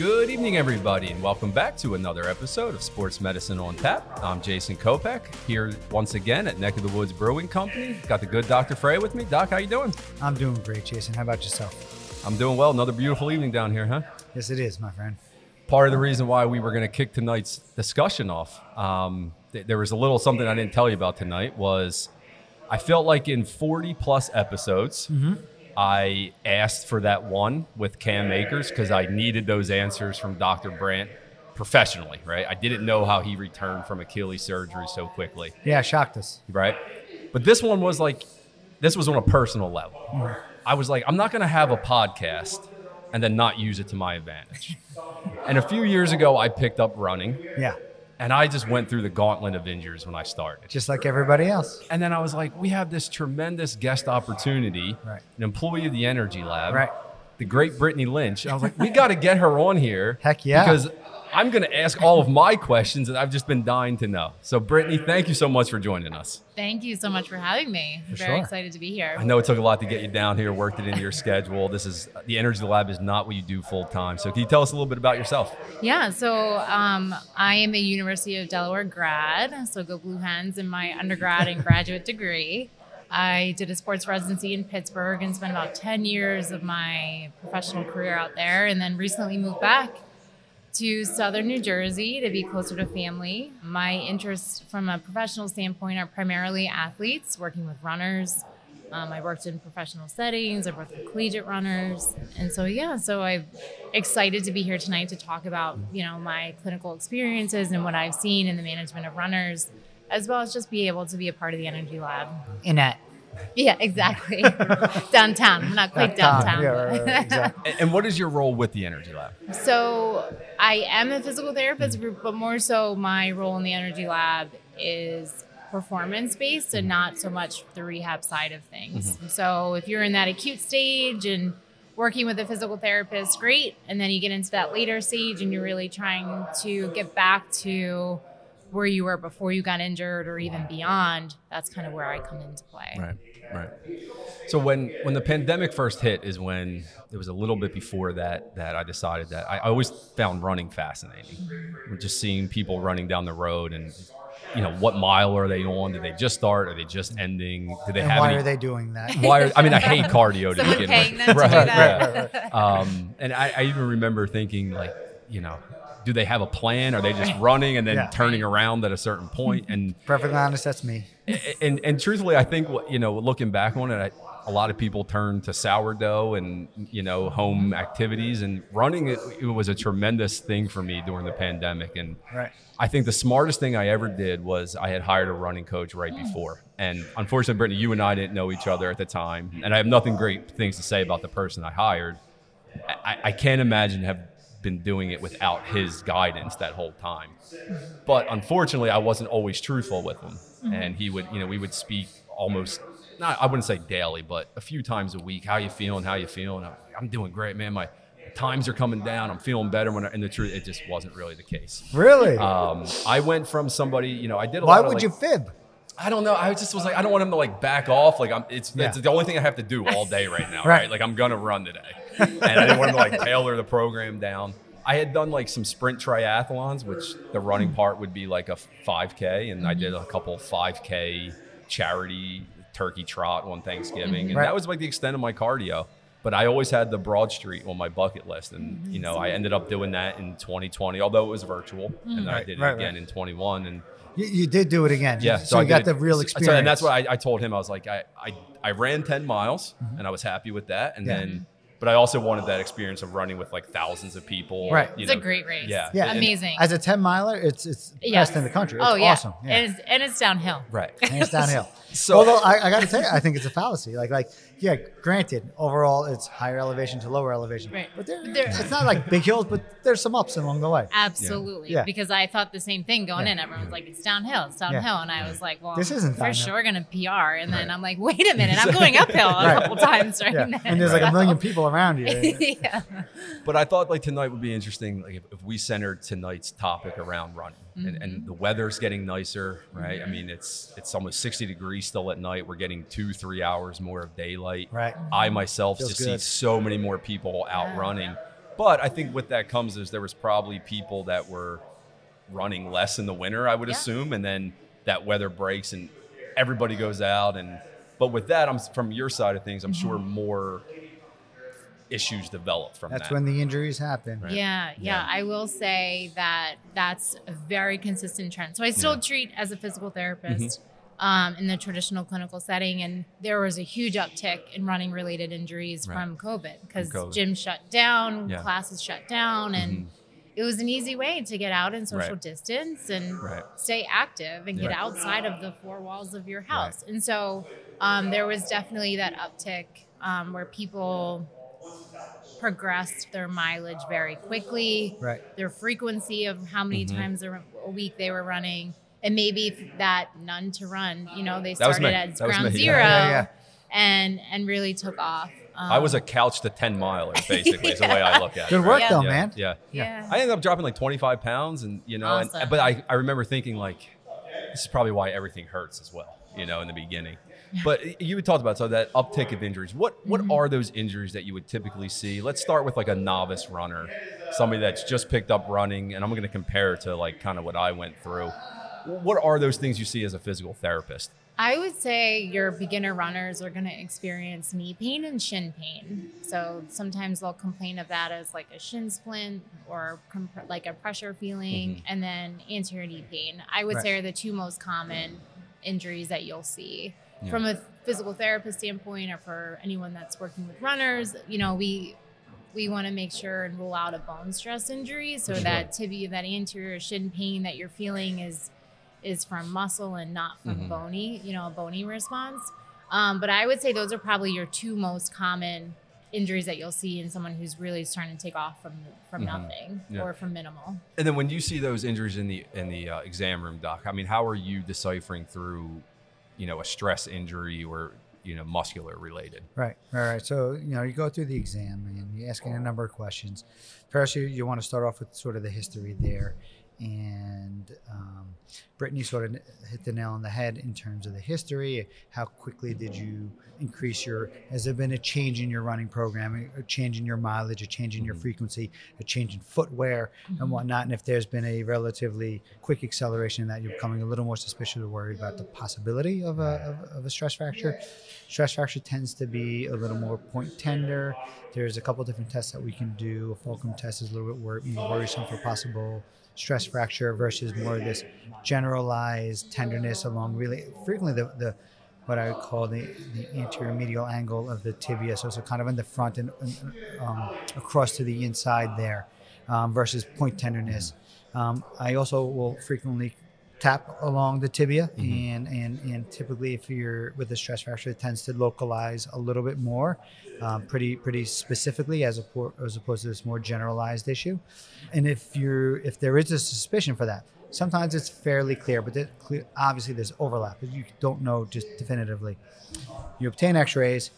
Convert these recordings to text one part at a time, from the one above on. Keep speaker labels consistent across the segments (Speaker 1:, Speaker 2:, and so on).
Speaker 1: Good evening, everybody, and welcome back to another episode of Sports Medicine on Tap. I'm Jason Kopek here once again at Neck of the Woods Brewing Company. Got the good Dr. Frey with me. Doc, how you doing?
Speaker 2: I'm doing great, Jason. How about yourself?
Speaker 1: I'm doing well. Another beautiful evening down here, huh?
Speaker 2: Yes, it is, my friend.
Speaker 1: Part of the reason why we were going to kick tonight's discussion off, um, th- there was a little something I didn't tell you about tonight. Was I felt like in 40 plus episodes, I asked for that one with Cam Akers because I needed those answers from Dr. Brandt professionally, right? I didn't know how he returned from Achilles surgery so quickly,
Speaker 2: Yeah, shocked us.
Speaker 1: right? But this one was like, this was on a personal level. I was like, I'm not going to have a podcast and then not use it to my advantage. And a few years ago, I picked up running
Speaker 2: Yeah,
Speaker 1: and I just went through the gauntlet of injuries when I started.
Speaker 2: just like everybody else.
Speaker 1: And then I was like, we have this tremendous guest opportunity,
Speaker 2: Right.
Speaker 1: an employee of the Energy Lab,
Speaker 2: Right.
Speaker 1: the great Brittany Lynch. I was like, we got to get her on here.
Speaker 2: Heck yeah.
Speaker 1: Because I'm going to ask all of my questions that I've just been dying to know. So, Brittany, thank you so much for joining us.
Speaker 3: Thank you so much for having me.
Speaker 2: For
Speaker 3: very
Speaker 2: sure.
Speaker 3: excited to be here.
Speaker 1: I know it took a lot to get you down here, worked it into your schedule. This is the Energy Lab is not what you do full time. So, can you tell us a little bit about yourself?
Speaker 3: Yeah, so um, I am a University of Delaware grad, so go Blue Hens in my undergrad and graduate degree. I did a sports residency in Pittsburgh and spent about 10 years of my professional career out there, and then recently moved back to southern New Jersey to be closer to family. My interests from a professional standpoint are primarily athletes, working with runners. Um, I worked in professional settings. I've worked with collegiate runners, and so yeah, so I'm excited to be here tonight to talk about you know my clinical experiences and what I've seen in the management of runners, as well as just be able to be a part of the Energy Lab.
Speaker 2: Inat.
Speaker 3: Yeah, exactly. downtown, not quite downtown.
Speaker 2: Yeah, right, right, right, exactly.
Speaker 1: And, and what is your role with the Energy Lab?
Speaker 3: So I am a physical therapist, hmm. but more so my role in the energy lab is performance based and hmm. not so much the rehab side of things. Hmm. So if you're in that acute stage and working with a physical therapist, great. And then you get into that later stage and you're really trying to get back to where you were before you got injured or even beyond, that's kind of where I come into play.
Speaker 1: Right, right. So when when the pandemic first hit is when it was a little bit before that that I decided that I, I always found running fascinating. Just seeing people running down the road and you know what mile are they on? Did they just start? Are they just ending? Do they
Speaker 2: And
Speaker 1: have
Speaker 2: why
Speaker 1: any?
Speaker 2: are they doing that?
Speaker 1: why are, I mean, I hate cardio to
Speaker 3: Someone
Speaker 1: begin with.
Speaker 3: them to do
Speaker 1: Right,
Speaker 3: that.
Speaker 1: yeah. Um, and I, I even remember thinking, like, you know, do they have a plan? Are they just running and then
Speaker 2: Yeah.
Speaker 1: turning around at a certain point? And
Speaker 2: Perfectly honest, that's me.
Speaker 1: and and truthfully, I think what- you know, looking back on it, I, a lot of people turn to sourdough and you know home activities, and running it, it was a tremendous thing for me during the pandemic. And
Speaker 2: Right.
Speaker 1: I think the smartest thing I ever did was I had hired a running coach right mm. before. And unfortunately, Brittany, you and I didn't know each other at the time, and I have nothing great things to say about the person I hired. I, I can't imagine have been doing it without his guidance that whole time. But unfortunately, I wasn't always truthful with him, and he would, you know, we would speak almost not I wouldn't say daily, but a few times a week. How you feeling? How you feeling? I'm, I'm doing great, man. My times are coming down. I'm feeling better. When I, and the truth, it just wasn't really the case.
Speaker 2: Really?
Speaker 1: Um, I went from somebody, you know, I did a
Speaker 2: why
Speaker 1: lot of
Speaker 2: would
Speaker 1: like,
Speaker 2: you fib?
Speaker 1: I don't know. I just was like, I don't want him to like back off. Like I'm, it's,
Speaker 2: Yeah.
Speaker 1: it's the only thing I have to do all day right now,
Speaker 2: Right.
Speaker 1: right. Like I'm gonna run today, and I didn't want to like tailor the program down. I had done like some sprint triathlons, which the running part would be like a 5K, and I did a couple 5K charity turkey trot on Thanksgiving, mm-hmm. and
Speaker 2: Right.
Speaker 1: that was like the extent of my cardio. But I always had the Broad Street on my bucket list, and mm-hmm. you know I ended up doing that in 2020, although it was virtual, and then mm-hmm.
Speaker 2: I
Speaker 1: did it
Speaker 2: right,
Speaker 1: again
Speaker 2: right.
Speaker 1: in 21, and
Speaker 2: You, you did do it again.
Speaker 1: yeah,
Speaker 2: So,
Speaker 1: I
Speaker 2: you got the real
Speaker 1: so-
Speaker 2: experience.
Speaker 1: and that's what I, I told him. I was like, I, I, I ran 10 miles and I was happy with that. And
Speaker 2: Yeah.
Speaker 1: then, but I also wanted that experience of running with like thousands of people.
Speaker 2: Right.
Speaker 1: you
Speaker 3: It's a great race.
Speaker 1: Yeah.
Speaker 2: Yeah.
Speaker 1: And-
Speaker 3: Amazing.
Speaker 2: As a 10 miler, it's it's
Speaker 3: Yes.
Speaker 2: best in the country. It's
Speaker 3: oh yeah,
Speaker 2: awesome. Yeah.
Speaker 3: And, it's, and it's downhill.
Speaker 1: Right.
Speaker 2: and it's downhill.
Speaker 1: So-
Speaker 2: although I, I got to tell you, I think it's a fallacy. Like, like, yeah, granted, overall it's higher elevation to lower elevation,
Speaker 3: Right.
Speaker 2: but there,
Speaker 3: But there-
Speaker 2: it's not like big hills, but there's some ups along the way.
Speaker 3: Absolutely.
Speaker 2: Yeah.
Speaker 3: Because I thought the same thing going
Speaker 2: Yeah.
Speaker 3: in. Everyone was like, it's downhill, it's downhill. And I was like, well,
Speaker 2: This isn't
Speaker 3: for
Speaker 2: downhill.
Speaker 3: sure going to PR. And then I'm like, wait a minute, I'm going uphill a
Speaker 2: Right.
Speaker 3: couple times right
Speaker 2: Yeah,
Speaker 3: now.
Speaker 2: and there's like a million people around you.
Speaker 3: yeah.
Speaker 1: But I thought like tonight would be interesting, like if, if we centered tonight's topic around running, and, and mm-hmm. the weather's getting nicer, right? I mm-hmm. mean, it's it's almost 60 degrees still at night. We're getting two, three hours more of daylight.
Speaker 2: Right.
Speaker 1: I mm-hmm. myself
Speaker 2: Feels
Speaker 1: just
Speaker 2: good.
Speaker 1: see so many more people out
Speaker 3: Yeah.
Speaker 1: running. But I think with that comes is there was probably people that were running less in the winter, I would
Speaker 3: Yeah.
Speaker 1: assume, and then that weather breaks and everybody goes out and. But with that, I'm from your side of things. I'm sure
Speaker 3: Mm-hmm.
Speaker 1: more issues develop from
Speaker 2: That's
Speaker 1: that.
Speaker 2: when the injuries happen.
Speaker 1: Right.
Speaker 3: Yeah, yeah,
Speaker 1: Yeah.
Speaker 3: I will say that that's a very consistent trend. So I still
Speaker 1: Yeah. Mm-hmm.
Speaker 3: treat as a physical therapist um, in the traditional clinical setting, and there was a huge uptick in running related injuries
Speaker 1: Right.
Speaker 3: from COVID because
Speaker 1: COVID.
Speaker 3: gyms shut down,
Speaker 1: Yeah.
Speaker 3: classes shut down, and
Speaker 1: Mhm.
Speaker 3: it was an easy way to get out and social
Speaker 1: Right.
Speaker 3: distance and
Speaker 1: Right.
Speaker 3: stay active and get
Speaker 1: Yeah.
Speaker 3: outside of the four walls of your house. And so um, there was definitely that uptick um, where people progressed their mileage very quickly,
Speaker 2: Right.
Speaker 3: their frequency of how many
Speaker 1: Mhm.
Speaker 3: times a a week they were running, and maybe that none to run. You know, they started at
Speaker 1: That
Speaker 3: ground
Speaker 1: me. Yeah,
Speaker 3: zero
Speaker 2: yeah, yeah.
Speaker 3: and and really took off. Um,
Speaker 1: I was a couch to 10 miler, basically, is the way I look at it.
Speaker 2: Good work
Speaker 3: Yeah.
Speaker 2: though,
Speaker 1: yeah,
Speaker 2: man.
Speaker 1: Yeah.
Speaker 3: yeah.
Speaker 1: I ended up dropping like 25 pounds, and you know,
Speaker 3: Awesome.
Speaker 1: and, but I, I remember thinking like, this is probably why everything hurts as well, you know, in the beginning. But you had talked about so that uptick of injuries. What what
Speaker 3: Mm-hmm.
Speaker 1: are those injuries that you would typically see? Let's start with like a novice runner, somebody that's just picked up running, and I'm going to compare it to like kind of what I went through. What are those things you see as a physical therapist?
Speaker 3: I would say your beginner runners are going to experience knee pain and shin pain. So sometimes they'll complain of that as like a shin splint or comp- like a pressure feeling,
Speaker 1: Mhm.
Speaker 3: and then anterior knee pain. I would
Speaker 2: Right.
Speaker 3: say are the two most common injuries that you'll see.
Speaker 1: Yeah.
Speaker 3: From a physical therapist standpoint, or for anyone that's working with runners, you know, we we want to make sure and rule out a bone stress injury, so
Speaker 1: Sure.
Speaker 3: that tibia, that anterior shin pain that you're feeling is is from muscle and not from
Speaker 1: Mhm.
Speaker 3: bony, you know, a bony response. Um, but I would say those are probably your two most common injuries that you'll see in someone who's really starting to take off from from
Speaker 1: Mhm.
Speaker 3: nothing
Speaker 1: Yeah.
Speaker 3: or from minimal.
Speaker 1: And then when you see those injuries in the in the uh, exam room, doc, I mean, how are you deciphering through, you know, a stress injury or you know muscular related?
Speaker 2: Right, right, right. So you know, you go through the exam and you're asking a number of questions. First, you, you want to start off with sort of the history there, and um, Brittany sort of hit the nail on the head in terms of the history. How quickly did you increase your? Has there been a change in your running program, a change in your mileage, a change in your
Speaker 1: Mhm.
Speaker 2: frequency, a change in footwear and whatnot? And if there's been a relatively quick acceleration in that, you're becoming a little more suspicious or worried about the possibility of a, of, of a stress fracture. Stress fracture tends to be a little more point tender. There's a couple different tests that we can do. A Fulcrum test is a little bit more worrisome for possible stress fracture versus more of this generalized tenderness along really frequently the, the what I would call the, the anterior medial angle of the tibia. So it's kind of in the front and and, um, across to the inside there um, versus point tenderness. Um, I also will frequently tap along the tibia and, and and typically if you're with a stress fracture it tends to localize a little bit more um, pretty pretty specifically as, oppo- as opposed to this more generalized issue. And if you're if there is a suspicion for that sometimes it's fairly clear but there- cle- obviously there's overlap but you don't know just definitively. You obtain x-rays.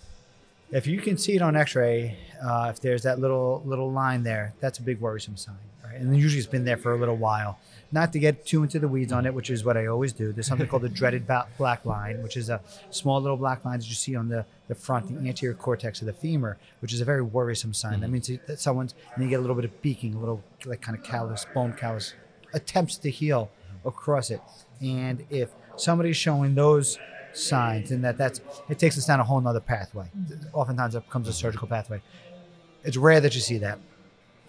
Speaker 2: If you can see it on x-ray uh, if there's that little little line there that's a big worrisome sign right? And usually it's been there for a little while not to get too into the weeds on it which is what i always do. There's something called the dreaded black line which is a small little black line that you see on the, the front the anterior cortex of the femur which is a very worrisome sign. That mm-hmm. means that someone's and you get a little bit of beaking a little like kind of callus bone callus attempts to heal across it. And if somebody's showing those signs and that that's it takes us down a whole nother pathway. Oftentimes it becomes a surgical pathway. It's rare that you see that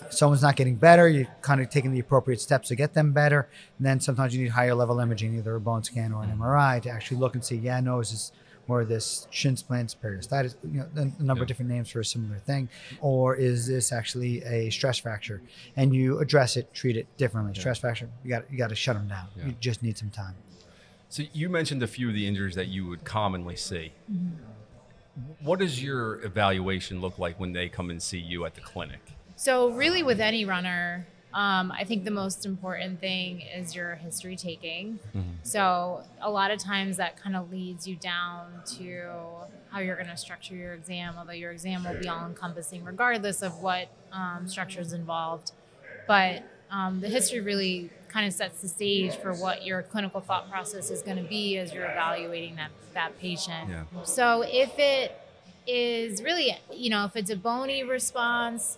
Speaker 2: someone's not getting better you're kind of taking the appropriate steps to get them better and then sometimes you need higher level imaging either a bone scan or an mm-hmm. mri to actually look and see yeah no is this more of this shin splints periosteitis you know a number of different names for a similar thing or is this actually a stress fracture? And you address it treat it differently. Stress fracture you got you got to shut them down.
Speaker 1: Yeah.
Speaker 2: you just need some time.
Speaker 1: So you mentioned a few of the injuries that you would commonly see. Mm-hmm. What does your evaluation look like when they come and see you at the clinic?
Speaker 3: So, really, with any runner, um, I think the most important thing is your history taking. So, a lot of times that kind of leads you down to how you're going to structure your exam, although your exam will be all encompassing regardless of what um, structure is involved. But um, the history really kind of sets the stage for what your clinical thought process is going to be as you're evaluating that, that patient.
Speaker 1: Yeah.
Speaker 3: So if it is really, you know, if it's a bony response,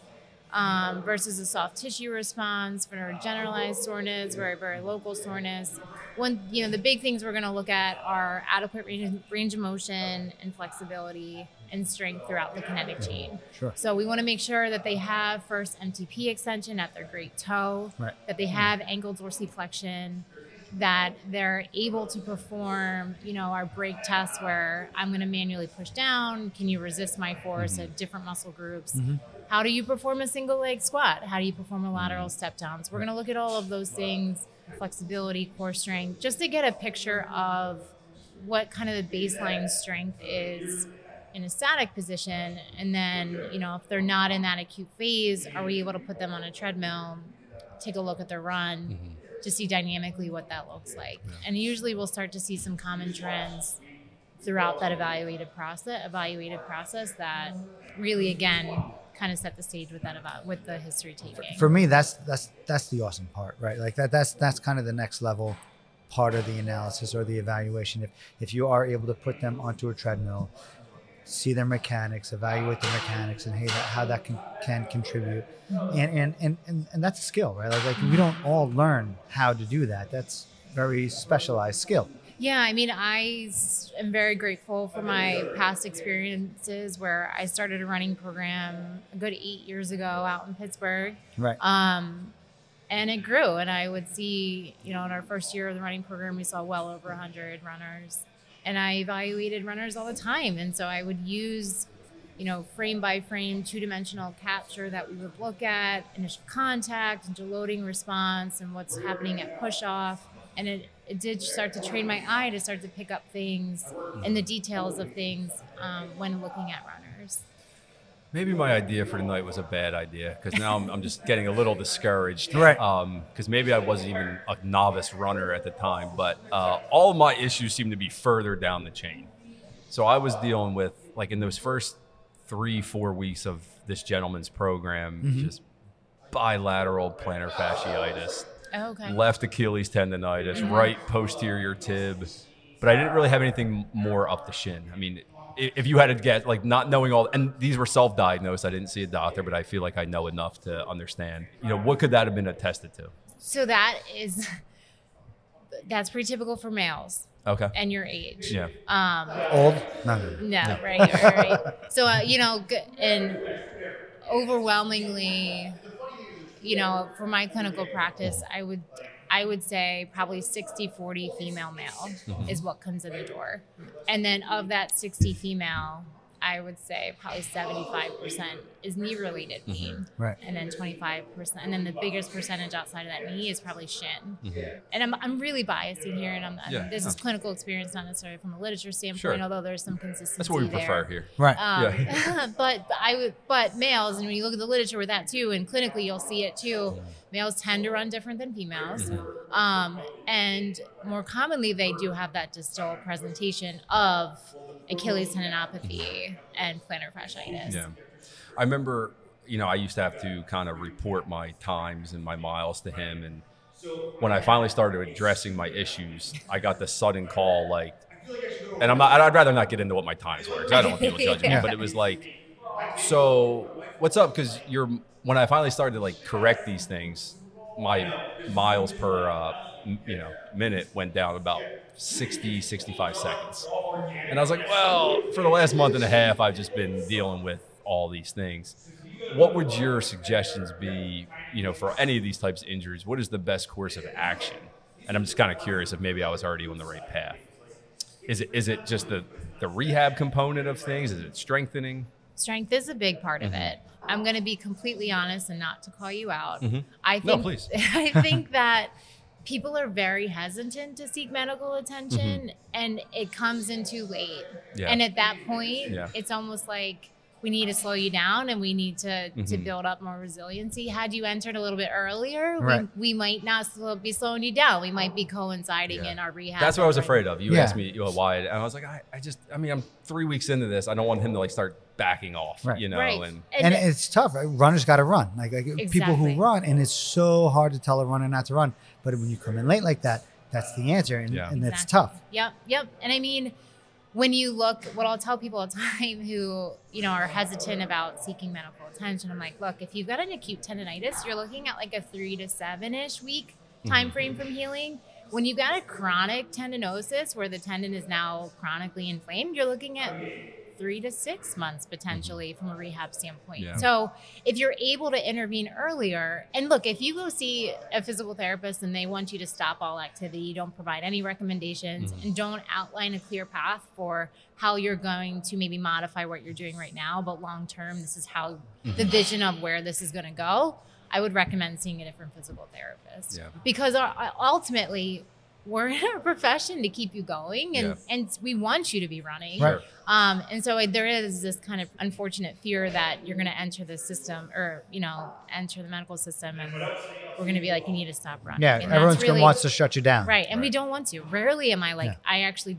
Speaker 3: um, versus a soft tissue response for generalized soreness, very, very local soreness. One, you know, the big things we're going to look at are adequate range, range of motion and flexibility and strength throughout the kinetic chain.
Speaker 2: Sure.
Speaker 3: So we want to make sure that they have first MTP extension at their great toe,
Speaker 2: Right.
Speaker 3: that they have ankle dorsiflexion, that they're able to perform, you know, our break tests where I'm going to manually push down. Can you resist my force at different muscle groups? How do you perform a single leg squat? How do you perform a lateral mm. step down? So we're going to look at all of those things, flexibility, core strength, just to get a picture of what kind of the baseline strength is in a static position. And then, you know, if they're not in that acute phase, are we able to put them on a treadmill, take a look at their run mm-hmm. to see dynamically what that looks like? And usually we'll start to see some common trends throughout that evaluated process, evaluated process that really, again, kind of set the stage with that about with the history taking.
Speaker 2: for me that's that's that's the awesome part right? Like that that's that's kind of the next level part of the analysis or the evaluation. If if you are able to put them onto a treadmill see their mechanics evaluate their mechanics and hey, that, how that can can contribute. Mm-hmm. And, and and and and that's a skill right? Like, like we don't all learn how to do that. That's very specialized skill
Speaker 3: Yeah, I mean, I am very grateful for my past experiences where I started a running program a good eight years ago out in Pittsburgh.
Speaker 2: right
Speaker 3: Um, and it grew, and I would see, you know, in our first year of the running program, we saw well over 100 runners. And I evaluated runners all the time. And so I would use, you know, frame by frame, two dimensional capture that we would look at initial contact, into loading response, and what's happening at push off. And it, it did start to train my eye to start to pick up things and the details of things um, when looking at runners.
Speaker 1: Maybe my idea for tonight was a bad idea because now I'm, I'm just getting a little discouraged.
Speaker 2: Right.
Speaker 1: Because maybe I wasn't even a novice runner at the time, but uh, all of my issues seem to be further down the chain. So I was dealing with, like, in those first three, four weeks of this gentleman's program, just bilateral plantar fasciitis,
Speaker 3: Oh, okay.
Speaker 1: left Achilles tendonitis, right posterior tib, but I didn't really have anything more up the shin. I mean, if you had to get like not knowing all, and these were self-diagnosed. I didn't see a doctor, but I feel like I know enough to understand. You know, what could that have been attested to?
Speaker 3: So that is that's pretty typical for males
Speaker 1: Okay.
Speaker 3: and your age.
Speaker 1: Yeah.
Speaker 3: Um,
Speaker 2: old no, no, no.
Speaker 3: no, right, right, right. So uh, you know, g- and overwhelmingly, you know, for my clinical practice, I would I would say probably 60-40 female male mm-hmm. is what comes in the door, and then of that 60 female. I would say probably 75% is knee related pain.
Speaker 2: Right.
Speaker 3: And then 25%. And then the biggest percentage outside of that knee is probably shin. And I'm, I'm really biased in here. And I'm, I'm-
Speaker 1: Yeah.
Speaker 3: this is clinical experience, not necessarily from a literature standpoint,
Speaker 1: Sure.
Speaker 3: although there's some consistency
Speaker 1: That's what we
Speaker 3: there.
Speaker 1: prefer here.
Speaker 2: right
Speaker 3: Um,
Speaker 1: Yeah.
Speaker 3: but I would, but males, and when you look at the literature with that too, and clinically you'll see it too. Males tend to run different than females,
Speaker 1: Mm-hmm.
Speaker 3: um, and more commonly they do have that distal presentation of Achilles tendinopathy and plantar fasciitis.
Speaker 1: Yeah. I remember, you know, I used to have to kind of report my times and my miles to him. And when I finally started addressing my issues, I got the sudden call like, and I'm not, I'd rather not get into what my times were because I don't want people judging me, but it was like, so what's up? Because you're, when I finally started to like correct these things, my miles per, uh, m- you know, minute went down about 60, 65 seconds. And I was like, well, for the last month and a half, I've just been dealing with all these things. What would your suggestions be, you know, for any of these types of injuries? What is the best course of action? And I'm just kind of curious if maybe I was already on the right path. Is it is it just the the rehab component of things? Is it strengthening?
Speaker 3: Strength is a big part of
Speaker 1: Mm-hmm.
Speaker 3: it. I'm going to be completely honest and not to call you out. I
Speaker 1: Mm-hmm. No,
Speaker 3: think,
Speaker 1: please.
Speaker 3: I think that people are very hesitant to seek medical attention, and it comes in too late.
Speaker 1: Mm-hmm. Yeah.
Speaker 3: And at that point,
Speaker 1: Yeah.
Speaker 3: it's almost like we need to slow you down and we need to, to
Speaker 1: Mm-hmm.
Speaker 3: build up more resiliency. Had you entered a little bit earlier,
Speaker 2: Right.
Speaker 3: we, we might not slow, be slowing you down. We might be coinciding
Speaker 1: Yeah.
Speaker 3: in our rehab.
Speaker 1: That's what I was
Speaker 3: and-
Speaker 1: afraid of. You
Speaker 2: Yeah.
Speaker 1: asked me you know, why, and I was like, I, I just, I mean, I'm three weeks into this. I don't want him to like start backing off,
Speaker 2: Right.
Speaker 1: you know.
Speaker 3: Right.
Speaker 1: And
Speaker 2: and it's tough. Right? Runners got to run. Like, like people who run, and it's so hard to tell a runner not to run. But when you come in late like that, that's the answer, and,
Speaker 1: Yeah.
Speaker 2: and it's tough.
Speaker 3: Yep, yep. And I mean, when you look, what I'll tell people all the time who, you know, are hesitant about seeking medical attention, I'm like, look, if you've got an acute tendonitis, you're looking at like a three to seven ish week mm-hmm. time frame from healing. When you've got a chronic tendinosis where the tendon is now chronically inflamed, you're looking at three to six months potentially from a rehab standpoint.
Speaker 1: Yeah.
Speaker 3: So if you're able to intervene earlier, and look, if you go see a physical therapist and they want you to stop all activity, don't provide any recommendations,
Speaker 1: Mhm.
Speaker 3: and don't outline a clear path for how you're going to maybe modify what you're doing right now, but long term, this is how the vision of where this is going to go. I would recommend seeing a different physical therapist
Speaker 1: Yeah.
Speaker 3: because uh, ultimately we're in a profession to keep you going and,
Speaker 1: Yeah.
Speaker 3: and we want you to be running.
Speaker 2: Right.
Speaker 3: Um, and so there is this kind of unfortunate fear that you're going to enter the system or, you know, enter the medical system and we're going to be like, you need to stop running.
Speaker 2: Yeah,
Speaker 3: And
Speaker 2: everyone's
Speaker 3: really-
Speaker 2: wants to shut you down.
Speaker 3: Right. And we don't want to. Rarely am I like,
Speaker 2: Yeah.
Speaker 3: I actually,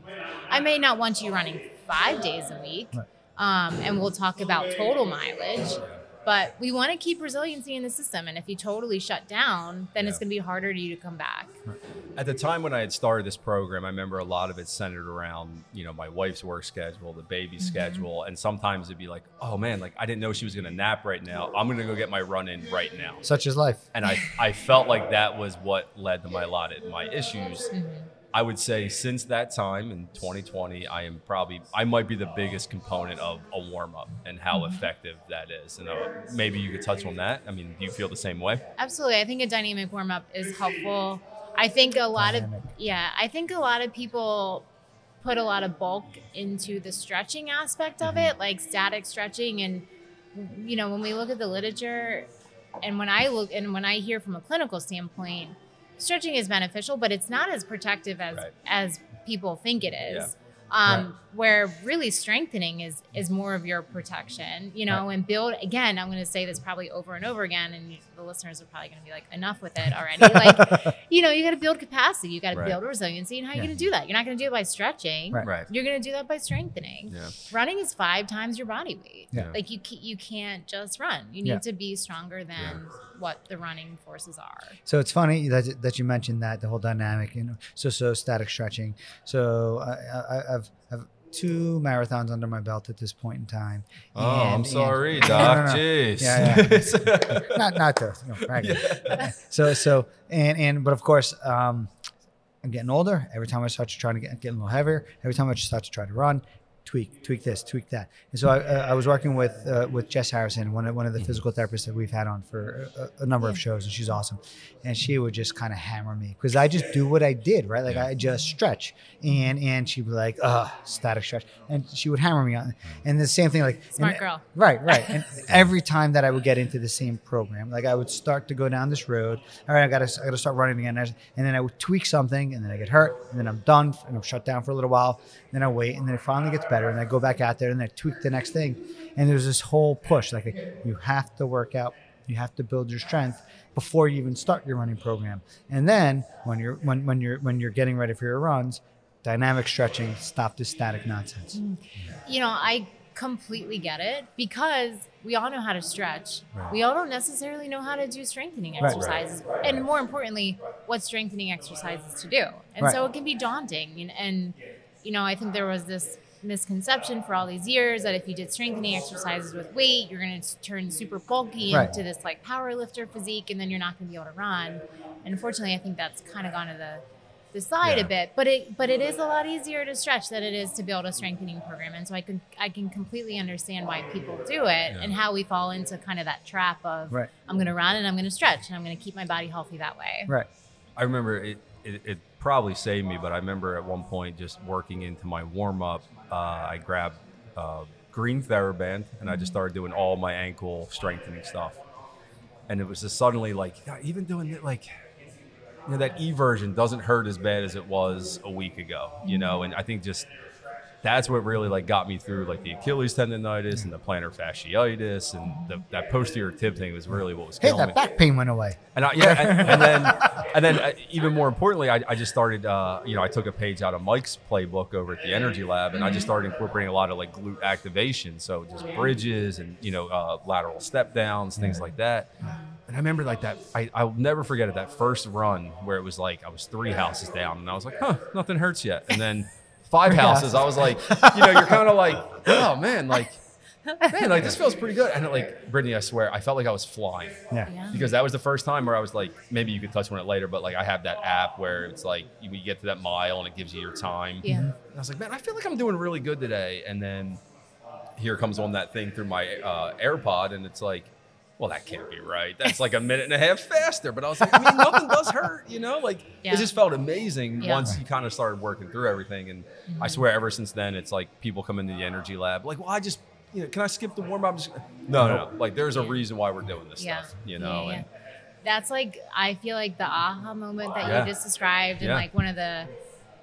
Speaker 3: I may not want you running five days a week.
Speaker 2: Right.
Speaker 3: Um, and we'll talk about total mileage. But we want to keep resiliency in the system. And if you totally shut down, then it's going to be harder for you to come back.
Speaker 1: At the time when I had started this program, I remember a lot of it centered around, you know, my wife's work schedule, the baby's
Speaker 3: Mm-hmm.
Speaker 1: schedule, and sometimes it'd be like, "Oh man, like I didn't know she was going to nap right now. I'm going to go get my run in right now."
Speaker 2: Such is life.
Speaker 1: And I, I felt like that was what led to my a lot of my issues.
Speaker 3: Mm-hmm.
Speaker 1: I would say since that time in 2020, I am probably I might be the biggest component of a warm up and how
Speaker 3: Mm-hmm.
Speaker 1: effective that is. And uh, maybe you could touch on that. I mean, do you feel the same way?
Speaker 3: Absolutely. I think a dynamic warm up is helpful. I think a lot
Speaker 2: Dynamic.
Speaker 3: of yeah, I think a lot of people put a lot of bulk into the stretching aspect of
Speaker 2: Mm-hmm.
Speaker 3: it, like static stretching and you know, when we look at the literature and when I look and when I hear from a clinical standpoint, stretching is beneficial, but it's not as protective as
Speaker 1: Right.
Speaker 3: as people think it is.
Speaker 1: Yeah.
Speaker 3: Um, where really strengthening is is more of your protection, you know, and build again. I'm going to say this probably over and over again, and the listeners are probably going to be like, enough with it already. like, you know, you got to build capacity, you got to
Speaker 1: Right.
Speaker 3: build resiliency, and how are you
Speaker 2: Yeah.
Speaker 3: going to do that? You're not going to do it by stretching.
Speaker 2: Right.
Speaker 1: Right.
Speaker 3: You're going to do that by strengthening.
Speaker 1: Yeah.
Speaker 3: Running is five times your body weight.
Speaker 2: Yeah.
Speaker 3: Like you, you can't just run. You need
Speaker 2: Yeah.
Speaker 3: to be stronger than what the running forces are.
Speaker 2: So it's funny that, that you mentioned that the whole dynamic, you know, so so static stretching. So I, I, I've I've two marathons under my belt at this point in time.
Speaker 1: Oh, I'm sorry,
Speaker 2: and-
Speaker 1: Doc.
Speaker 2: No, no, no.
Speaker 1: Jeez.
Speaker 2: Yeah, not not to you know, brag. So so and and but of course um, I'm getting older. Every time I start to try to get, get a little heavier, every time I start to try to run, tweak tweak this, tweak that. And so I, uh, I was working with uh, with Jess Harrison, one of one of the mm-hmm. physical therapists that we've had on for a, a number of shows, and she's awesome. And she would just kind of hammer me because I just do what I did, right? Like
Speaker 1: Yeah.
Speaker 2: I just stretch, and mm-hmm. and she'd be like, "Ugh, static stretch," and she would hammer me on. Mm. And the same thing, like
Speaker 3: Smart
Speaker 2: and-
Speaker 3: girl.
Speaker 2: Right, right. And every time that I would get into the same program, like I would start to go down this road. All right, I gotta, I gotta start running again. And then I would tweak something, and then I get hurt, and then I'm done, and I'm shut down for a little while. Then I wait, and then it finally gets better, and I go back out there, and I tweak the next thing. And there's this whole push, like you have to work out, you have to build your strength before you even start your running program. And then when you're when when you're when you're getting ready for your runs, dynamic stretching, stop this static nonsense. Mm.
Speaker 3: you know, I completely get it because we all know how to stretch.
Speaker 2: Right.
Speaker 3: We all don't necessarily know how to do strengthening
Speaker 2: Right.
Speaker 3: exercises, and more importantly, what strengthening exercises to do. And so it can be daunting. And, and you know, I think there was this misconception for all these years that if you did strengthening exercises with weight, you're going to turn super bulky
Speaker 2: Right.
Speaker 3: into this like power lifter physique, and then you're not going to be able to run. And unfortunately, I think that's kind of gone to the the side
Speaker 1: Yeah.
Speaker 3: a bit, but it but it is a lot easier to stretch than it is to build a strengthening program, and so I can I can completely understand why people do it and how we fall into kind of that trap of
Speaker 2: Right.
Speaker 3: I'm going to run and I'm going to stretch and I'm going to keep my body healthy that way.
Speaker 2: Right.
Speaker 1: I remember it, it, it probably saved me, but I remember at one point just working into my warm up, uh, I grabbed uh, green TheraBand and I just started doing all my ankle strengthening stuff. And it was just suddenly like, God, even doing it like, you know, that E version doesn't hurt as bad as it was a week ago, you know? And I think just that's what really like got me through like the Achilles tendonitis and the plantar fasciitis and the, that posterior tib thing was really what was
Speaker 2: Hey,
Speaker 1: killing
Speaker 2: that
Speaker 1: me.
Speaker 2: back pain went away.
Speaker 1: And I, yeah, and, and then and then uh, even more importantly, I, I just started. Uh, you know, I took a page out of Mike's playbook over at the Energy Lab, and I just started incorporating a lot of like glute activation. So just bridges and you know uh, lateral step downs, things like that. And I remember like that. I, I'll never forget it. That first run where it was like I was three houses down, and I was like, huh, nothing hurts yet. And then five houses. I was like, you know, you're kind of like, oh man, like, man, like this feels pretty good. And like, Brittany, I swear, I felt like I was flying
Speaker 2: Yeah.
Speaker 3: Yeah.
Speaker 1: because that was the first time where I was like, maybe you could touch on it later, but like I have that app where it's like you, you get to that mile and it gives you your time.
Speaker 3: Yeah.
Speaker 1: And I was like, man, I feel like I'm doing really good today. And then here comes on that thing through my uh, AirPod, and it's like, well, that can't be right. That's like a minute and a half faster. But I was like, I mean, nothing does hurt, you know? Like,
Speaker 3: Yeah.
Speaker 1: it just felt amazing
Speaker 3: Yeah.
Speaker 1: once you kind of started working through everything. And I swear, ever since then, it's like people come into the energy lab, like, well, I just, you know, can I skip the warm up? No, no, no. Like, there's a reason why we're doing this
Speaker 3: Yeah.
Speaker 1: stuff, you know?
Speaker 3: Yeah, yeah.
Speaker 1: And
Speaker 3: That's like I feel like the aha moment that
Speaker 1: Yeah.
Speaker 3: you just described, and
Speaker 1: Yeah.
Speaker 3: like one of the,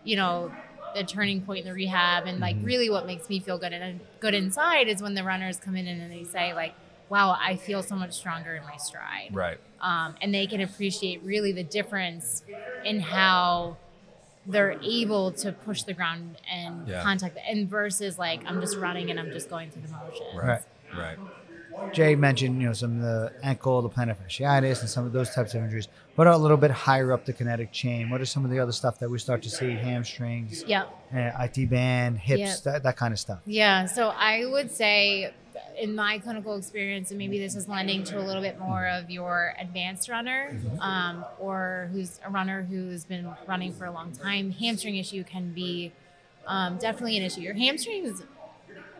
Speaker 3: you know, the turning point in the rehab, and like
Speaker 1: Mhm.
Speaker 3: really what makes me feel good and good inside is when the runners come in and they say like, "Wow, I feel so much stronger in my stride,"
Speaker 1: right.
Speaker 3: um, and they can appreciate really the difference in how they're able to push the ground and
Speaker 1: Yeah.
Speaker 3: contact and versus like I'm just running and I'm just going through the motions.
Speaker 2: Right.
Speaker 1: Right.
Speaker 2: Jay mentioned, you know, some of the ankle, the plantar fasciitis, and some of those types of injuries. What are a little bit higher up the kinetic chain? What are some of the other stuff that we start to see? Hamstrings,
Speaker 3: Yep.
Speaker 2: uh, IT band, hips,
Speaker 3: Yeah.
Speaker 2: that, that kind of stuff.
Speaker 3: Yeah, so I would say in my clinical experience, and maybe this is lending to a little bit more of your advanced runner um, or who's a runner who's been running for a long time, hamstring issue can be um, definitely an issue. Your hamstrings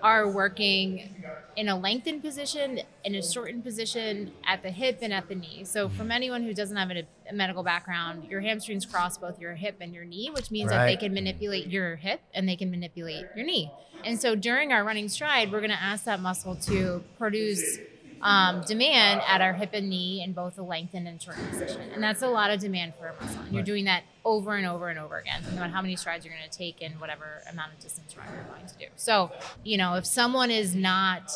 Speaker 3: are working in a lengthened position, in a shortened position at the hip and at the knee. So, mm-hmm. from anyone who doesn't have a, a medical background, your hamstrings cross both your hip and your knee, which means that they can manipulate your hip and they can manipulate your knee. And so, during our running stride, we're going to ask that muscle to produce um, demand at our hip and knee in both a lengthened and shortened position. And that's a lot of demand for a muscle. And you're
Speaker 2: Right.
Speaker 3: doing that over and over and over again, no matter how many strides you're going to take and whatever amount of distance run you're going to do. So, you know, if someone is not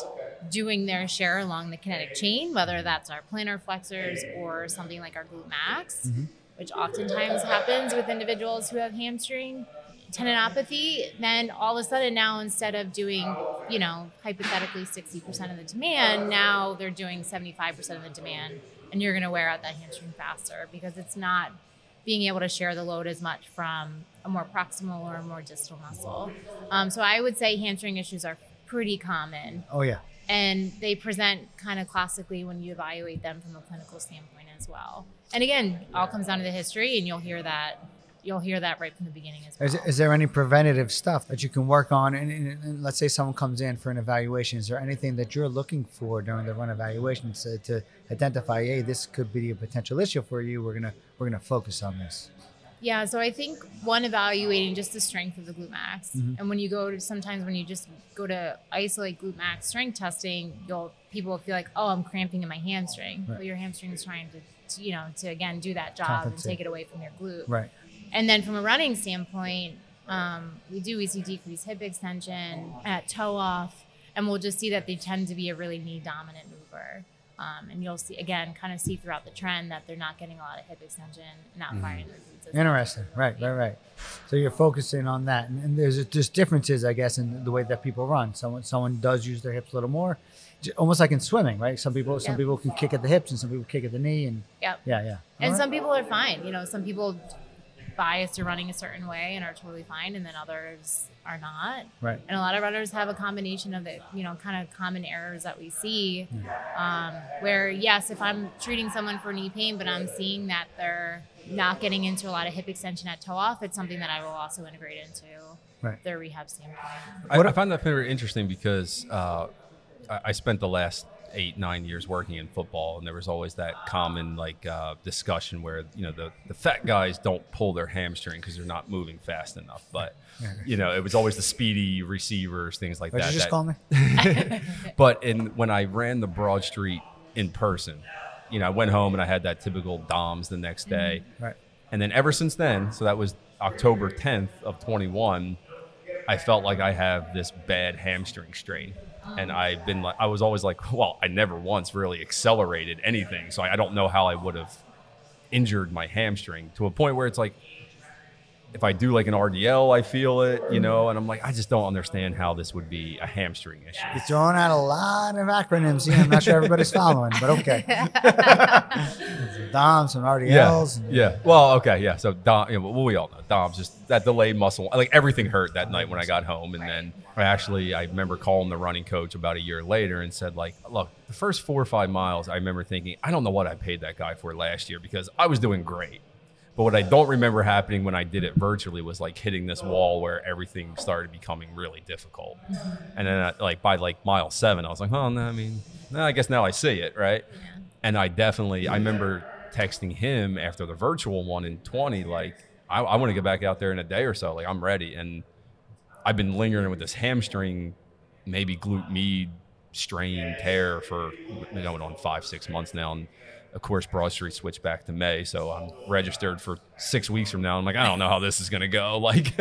Speaker 3: doing their share along the kinetic chain, whether that's our plantar flexors or something like our glute max, which oftentimes happens with individuals who have hamstring tendinopathy, then all of a sudden now instead of doing, you know, hypothetically 60% of the demand, now they're doing 75% of the demand and you're going to wear out that hamstring faster because it's not being able to share the load as much from a more proximal or a more distal muscle. Um, so I would say hamstring issues are pretty common
Speaker 2: Oh, yeah.
Speaker 3: and they present kind of classically when you evaluate them from a clinical standpoint as well. And again, all comes down to the history, and you'll hear that you'll hear that right from the beginning as well.
Speaker 2: Is, is there any preventative stuff that you can work on? And, and, and let's say someone comes in for an evaluation. Is there anything that you're looking for during the run evaluation to, to identify, hey, this could be a potential issue for you? We're gonna we're gonna focus on this.
Speaker 3: Yeah, so I think one evaluating just the strength of the glute max,
Speaker 2: Mhm.
Speaker 3: and when you go to sometimes when you just go to isolate glute max strength testing, you'll people will feel like, oh, I'm cramping in my hamstring.
Speaker 2: Right.
Speaker 3: Well, your hamstring is trying to, to, you know, to again do that job and take it away from your glute.
Speaker 2: Right.
Speaker 3: And then from a running standpoint, um, we do we see decreased hip extension at toe off, and we'll just see that they tend to be a really knee dominant mover. Um, and you'll see again, kind of see throughout the trend that they're not getting a lot of hip extension, not firing their glutes.
Speaker 2: Interesting. Right. Right. Right. So you're focusing on that, and, and there's just differences, I guess, in the way that people run. Someone someone does use their hips a little more, almost like in swimming, right? Some people some people can kick at the hips, and some people kick at the knee, and
Speaker 3: Yep.
Speaker 2: yeah, yeah.
Speaker 3: And
Speaker 2: All
Speaker 3: some people are fine. You know, some people bias to running a certain way and are totally fine, and then others are not.
Speaker 2: right.
Speaker 3: And a lot of runners have a combination of the, you know, kind of common errors that we see. Um, where, yes, if I'm treating someone for knee pain, but I'm seeing that they're not getting into a lot of hip extension at toe off, it's something that I will also integrate into
Speaker 2: Right.
Speaker 3: their rehab standpoint.
Speaker 1: I,
Speaker 2: What-
Speaker 1: I find that very interesting because uh, I, I spent the last eight nine years working in football, and there was always that common like uh, discussion where you know the the fat guys don't pull their hamstring because they're not moving fast enough, but you know it was always the speedy receivers, things like
Speaker 2: What'd
Speaker 1: that.
Speaker 2: you just
Speaker 1: that-
Speaker 2: call me?
Speaker 1: but in when I ran the Broad Street in person, you know, I went home and I had that typical DOMS the next day.
Speaker 2: Right.
Speaker 1: And then ever since then, so that was October 10th of 21, I felt like I have this bad hamstring strain. And I've been like, I was always like, well, I never once really accelerated anything. So I, I don't know how I would have injured my hamstring to a point where it's like, if I do like an RDL, I feel it, you know, and I'm like, I just don't understand how this would be a hamstring issue.
Speaker 2: You're throwing out a lot of acronyms here. I'm not sure everybody's following, but okay. some DOMs, some RDLs. and-
Speaker 1: Yeah. Well, okay. Yeah. So Dom, yeah, well, we all know Dom's just that delayed muscle. Like everything hurt that night when I got home, and then I actually I remember calling the running coach about a year later and said like, look, the first four or five miles, I remember thinking, I don't know what I paid that guy for last year because I was doing great. But what I don't remember happening when I did it virtually was like hitting this wall where everything started becoming really difficult. Mm-hmm. And then I, like by like mile seven, I was like, oh, no, I mean, no, I guess now I see it, right? And I definitely, I remember texting him after the virtual one in 20, like, I, I want to get back out there in a day or so. Like, I'm ready. And I've been lingering with this hamstring, maybe glute med strain tear for going on five, six months now. And of course, Broad Street switched back to May. So I'm registered for six weeks from now. I'm like, I don't know how this is going to go. Like,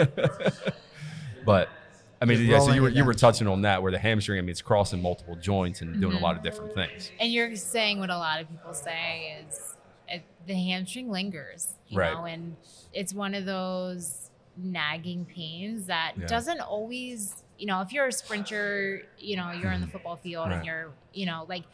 Speaker 1: but I mean,
Speaker 2: Just
Speaker 1: yeah, so you were, you were touching on that where the hamstring, I mean, it's crossing multiple joints and doing a lot of different things.
Speaker 3: And you're saying what a lot of people say is it, the hamstring lingers, you
Speaker 1: Right.
Speaker 3: know, and it's one of those nagging pains that
Speaker 1: Yeah.
Speaker 3: doesn't always, you know, if you're a sprinter, you know, you're in the football field
Speaker 1: Mm-hmm. Right.
Speaker 3: and you're, you know, like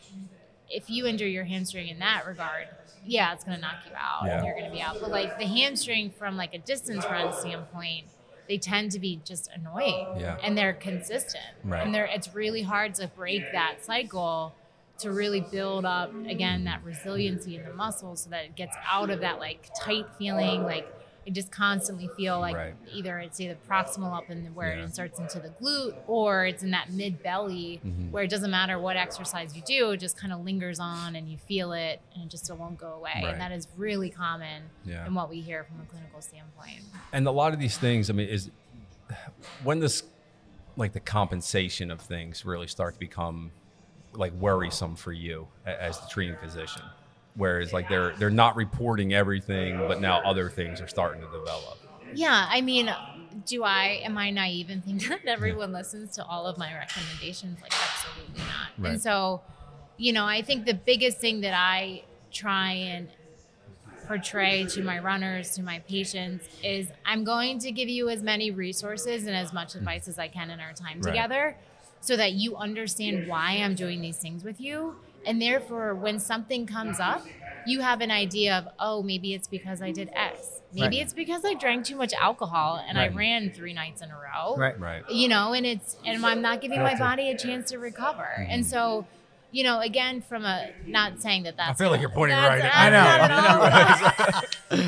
Speaker 3: if you injure your hamstring in that regard, yeah, it's going to knock you out
Speaker 1: Yeah.
Speaker 3: and you're going to be out. But like the hamstring from like a distance run standpoint, they tend to be just annoying
Speaker 1: Yeah.
Speaker 3: and they're consistent.
Speaker 1: Right.
Speaker 3: And they're it's really hard to break that cycle to really build up again that resiliency in the muscle so that it gets out of that like tight feeling like I just constantly feel like
Speaker 1: Right.
Speaker 3: either it's either proximal up in the, where
Speaker 1: Yeah.
Speaker 3: it inserts into the glute or it's in that mid belly
Speaker 1: Mhm.
Speaker 3: where it doesn't matter what exercise you do, it just kind of lingers on and you feel it and it just it won't go away.
Speaker 1: Right.
Speaker 3: And that is really common
Speaker 1: Yeah.
Speaker 3: in what we hear from a clinical standpoint.
Speaker 1: and a lot of these things i mean is when this like the compensation of things really start to become like worrisome for you as the treating physician whereas like they're they're not reporting everything but now other things are starting to develop
Speaker 3: Yeah, I mean, do I am I naive and think that everyone listens to all of my recommendations? Like absolutely not.
Speaker 1: Right.
Speaker 3: And so, you know, I think the biggest thing that I try and portray to my runners, to my patients is I'm going to give you as many resources and as much mm. advice as I can in our time
Speaker 1: Right.
Speaker 3: together so that you understand why I'm doing these things with you. And therefore, when something comes up, you have an idea of, oh, maybe it's because I did X. Maybe
Speaker 2: Right.
Speaker 3: it's because I drank too much alcohol and I ran three nights in a row.
Speaker 2: Right.
Speaker 1: right.
Speaker 3: You know and it's and i'm not giving my body a chance to recover. Mm-hmm. And so you know again from a not saying that that's I
Speaker 4: feel like you're pointing right at-
Speaker 2: I know.
Speaker 3: not at all.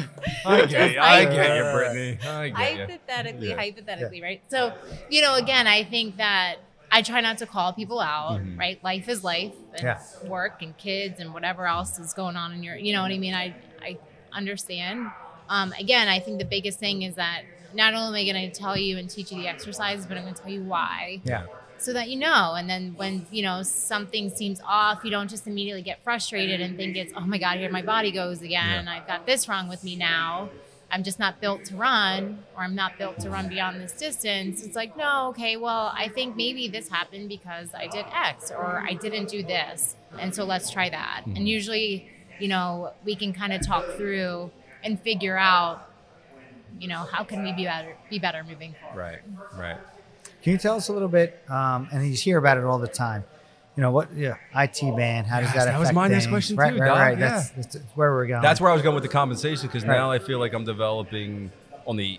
Speaker 1: i get you.
Speaker 3: I
Speaker 1: i
Speaker 3: get
Speaker 1: get you brittany. I get you.
Speaker 3: hypothetically
Speaker 1: Yeah.
Speaker 3: hypothetically right? So you know again i think that i try not to call people out
Speaker 1: Mhm.
Speaker 3: right life is life and
Speaker 2: Yeah.
Speaker 3: work and kids and whatever else is going on in your you know what i mean i i understand um, again i think the biggest thing is that not only am i going to tell you and teach you the exercises but i'm going to tell you why
Speaker 2: Yeah.
Speaker 3: so that you know and then when you know something seems off you don't just immediately get frustrated and think it's oh my god here my body goes again i've got this wrong with me now i'm just not built to run or i'm not built to run beyond this distance it's like no okay well i think maybe this happened because i did x or i didn't do this and so let's try that and usually you know we can kind of talk through and figure out you know how can we be better be better moving forward
Speaker 1: right right
Speaker 2: Can you tell us a little bit? Um, and you hear about it all the time. You know what? Yeah, IT band. How does
Speaker 1: Yes,
Speaker 2: that?
Speaker 1: that was
Speaker 2: affect
Speaker 1: my next question
Speaker 2: right,
Speaker 1: too,
Speaker 2: Right,
Speaker 1: Doc,
Speaker 2: right.
Speaker 1: yeah.
Speaker 2: That's, that's where we're going.
Speaker 1: that's where i was going with the compensation because
Speaker 2: Right.
Speaker 1: now i feel like i'm developing on the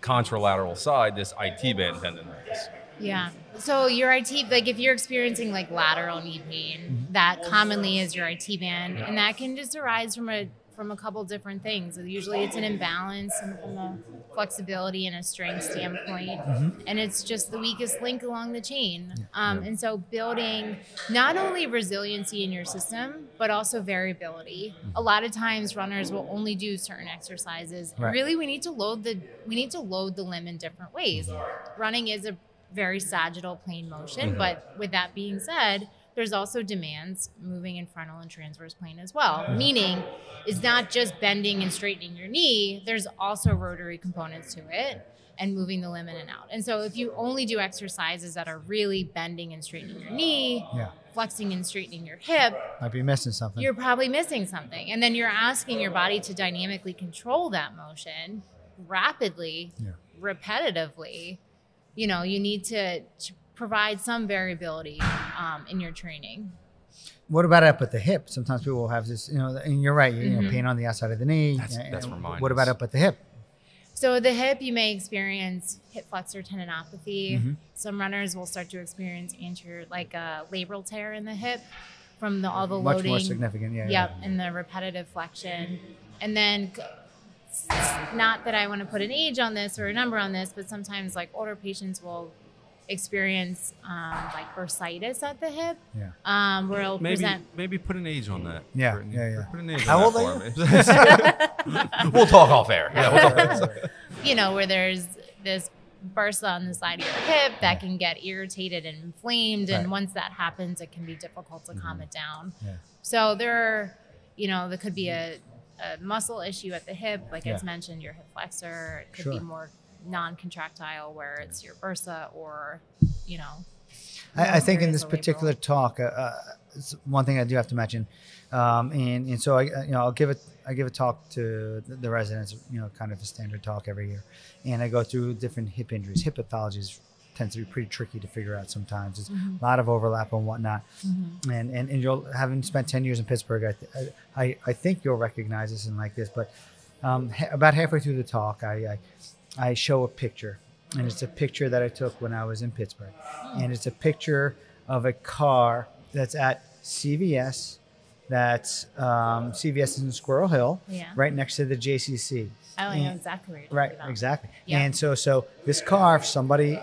Speaker 1: contralateral side this it band tendonitis
Speaker 3: Yeah. So your IT, like if you're experiencing like lateral knee pain, mm-hmm. that commonly is your IT band, and that can just arise from a from a couple different things. Usually, it's an imbalance and from a flexibility and a strength standpoint, mm-hmm. and it's just the weakest link along the chain. Um, And so, building not only resiliency in your system, but also variability. Mm-hmm. A lot of times, runners will only do certain exercises.
Speaker 2: Right.
Speaker 3: Really, we need to load the we need to load the limb in different ways. Mm-hmm. Running is a very sagittal plane motion, but with that being said, there's also demands moving in frontal and transverse plane as well. Meaning, it's not just bending and straightening your knee. There's also rotary components to it and moving the limb in and out. And so, if you only do exercises that are really bending and straightening your knee,
Speaker 2: Yeah.
Speaker 3: flexing and straightening your hip,
Speaker 2: Might be missing something.
Speaker 3: you're probably missing something. And then you're asking your body to dynamically control that motion rapidly,
Speaker 2: Yeah.
Speaker 3: repetitively, you know, you need to, to provide some variability um, in your training.
Speaker 2: What about up at the hip? Sometimes people will have this, you know, and you're right, you know,
Speaker 3: Mhm.
Speaker 2: pain on the outside of the knee.
Speaker 1: That's-
Speaker 2: and-
Speaker 1: that's
Speaker 2: and
Speaker 1: what
Speaker 2: What about up at the hip?
Speaker 3: So the hip, you may experience hip flexor tendinopathy.
Speaker 2: Mhm.
Speaker 3: Some runners will start to experience anterior, like a labral tear in the hip from the all the
Speaker 2: Much
Speaker 3: loading.
Speaker 2: more significant, yeah.
Speaker 3: Yep, and the repetitive flexion. And then, not that I want to put an age on this or a number on this, but sometimes like older patients will experience um, like bursitis at the hip,
Speaker 2: Yeah.
Speaker 3: um, where it'll
Speaker 4: Maybe
Speaker 3: present.
Speaker 4: maybe put an age on that.
Speaker 2: Yeah,
Speaker 4: Brittany.
Speaker 2: yeah, yeah.
Speaker 4: Put an age
Speaker 2: How
Speaker 4: on
Speaker 2: old
Speaker 4: that
Speaker 2: are
Speaker 4: for me.
Speaker 1: we'll talk off air. Yeah, we'll talk.
Speaker 3: you know, where there's this bursa on the side of your hip that can get irritated and inflamed. And once that happens, it can be difficult to calm it down.
Speaker 2: Yeah.
Speaker 3: So there are, you know, there could be a, a muscle issue at the hip, like
Speaker 2: Yeah.
Speaker 3: as mentioned, your hip flexor. It could
Speaker 2: Sure.
Speaker 3: be more non-contractile, where it's your bursa or, you know.
Speaker 2: I, I think in this particular talk, uh, uh, it's one thing I do have to mention, um, and and so I, uh, you know, I'll give it, I give a talk to the, residents, you know, kind of a standard talk every year, and I go through different hip injuries. Hip pathologies tends to be pretty tricky to figure out sometimes. It's a lot of overlap and whatnot, and, and and you'll having spent ten years in Pittsburgh, I th- I, I, I think you'll recognize this and like this, but um, ha- about halfway through the talk, I, I I show a picture, and it's a picture that I took when I was in Pittsburgh, and it's a picture of a car that's at CVS. That's um, CVS is in Squirrel Hill,
Speaker 3: Yeah.
Speaker 2: right next to the JCC.
Speaker 3: I don't know exactly what you're
Speaker 2: Right,
Speaker 3: about.
Speaker 2: exactly.
Speaker 3: Yeah.
Speaker 2: And so, so this car, somebody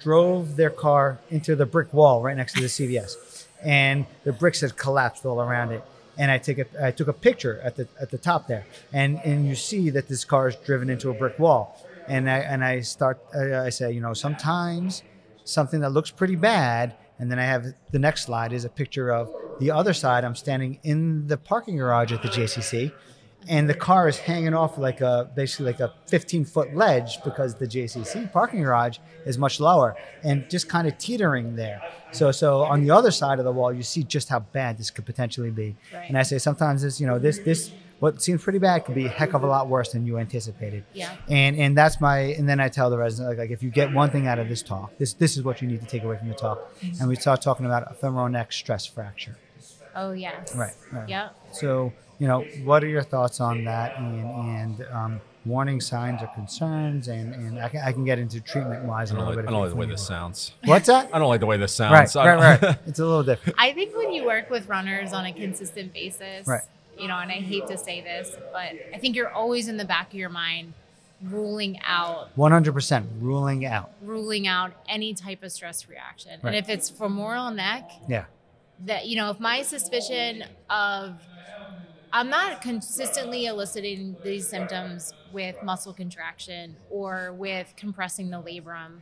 Speaker 2: drove their car into the brick wall right next to the CVS, and the bricks had collapsed all around it. And I take a, I took a picture at the at the top there, and and you see that this car is driven into a brick wall. And I and I start, I I say, you know, sometimes something that looks pretty bad, and then I have the next slide is a picture of the other side. I'm standing in the parking garage at the JCC, and the car is hanging off like a basically like a 15 foot ledge because the JCC parking garage is much lower and just kind of teetering there. So so on the other side of the wall, you see just how bad this could potentially be.
Speaker 3: Right.
Speaker 2: And I say sometimes this, you know, this this what seems pretty bad could be a heck of a lot worse than you anticipated.
Speaker 3: Yeah.
Speaker 2: And and that's my and then I tell the resident like, like if you get one thing out of this talk, this this is what you need to take away from the talk. And we start talking about a femoral neck stress fracture.
Speaker 3: Oh, yes.
Speaker 2: Right. right.
Speaker 3: Yep.
Speaker 2: So, you know, what are your thoughts on that and, and um, warning signs or concerns? And, and I, can, I can get into treatment wise
Speaker 1: I
Speaker 2: a
Speaker 1: don't
Speaker 2: little
Speaker 1: like,
Speaker 2: bit.
Speaker 1: I don't like the way
Speaker 2: you
Speaker 1: this sounds.
Speaker 2: What's that?
Speaker 1: I don't like the way this sounds. I-
Speaker 2: right, right. It's a little different.
Speaker 3: I think when you work with runners on a consistent basis,
Speaker 2: Right.
Speaker 3: You know, and I hate to say this, but I think you're always in the back of your mind ruling out
Speaker 2: 100% ruling out.
Speaker 3: ruling out any type of stress reaction.
Speaker 2: Right.
Speaker 3: And if it's femoral neck,
Speaker 2: Yeah.
Speaker 3: that you know, if my suspicion of I'm not consistently eliciting these symptoms with muscle contraction or with compressing the labrum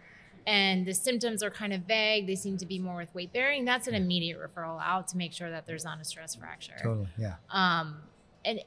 Speaker 3: and the symptoms are kind of vague, they seem to be more with weight bearing, that's an immediate referral out to make sure that there's not a stress fracture.
Speaker 2: Totally. Yeah.
Speaker 3: Um, and